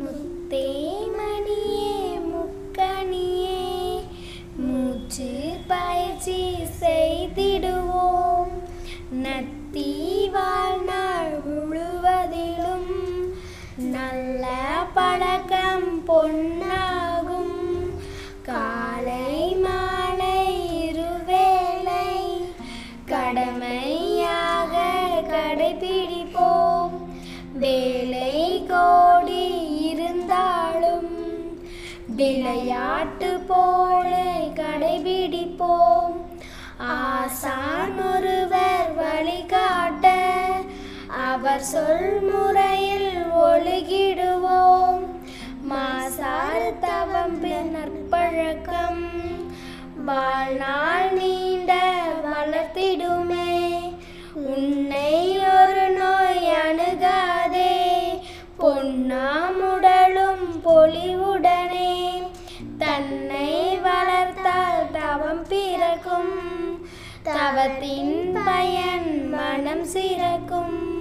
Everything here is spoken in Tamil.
முத்தேமணியே முக்கணியே மூச்சு பயிற்சி செய்திடுவோம். நத்தி வாழ்நாள் முழுவதிலும் நல்ல பழக்கம் பொன்னாகும். காலை மாலை இருவேளை கடமையாக கடைபிடிப்போம். வேலை விளையாட்டு போல கடைபிடிப்போம். ஆசான் ஒருவர் வழிகாட்ட அவர் சொல் முறையில் ஒழுகிடுவோம். மாசார் தவம் நற்பழக்கம் வாழ்நாள் பிறக்கும். தவத்தின் பயன் மனம் சிறக்கும்.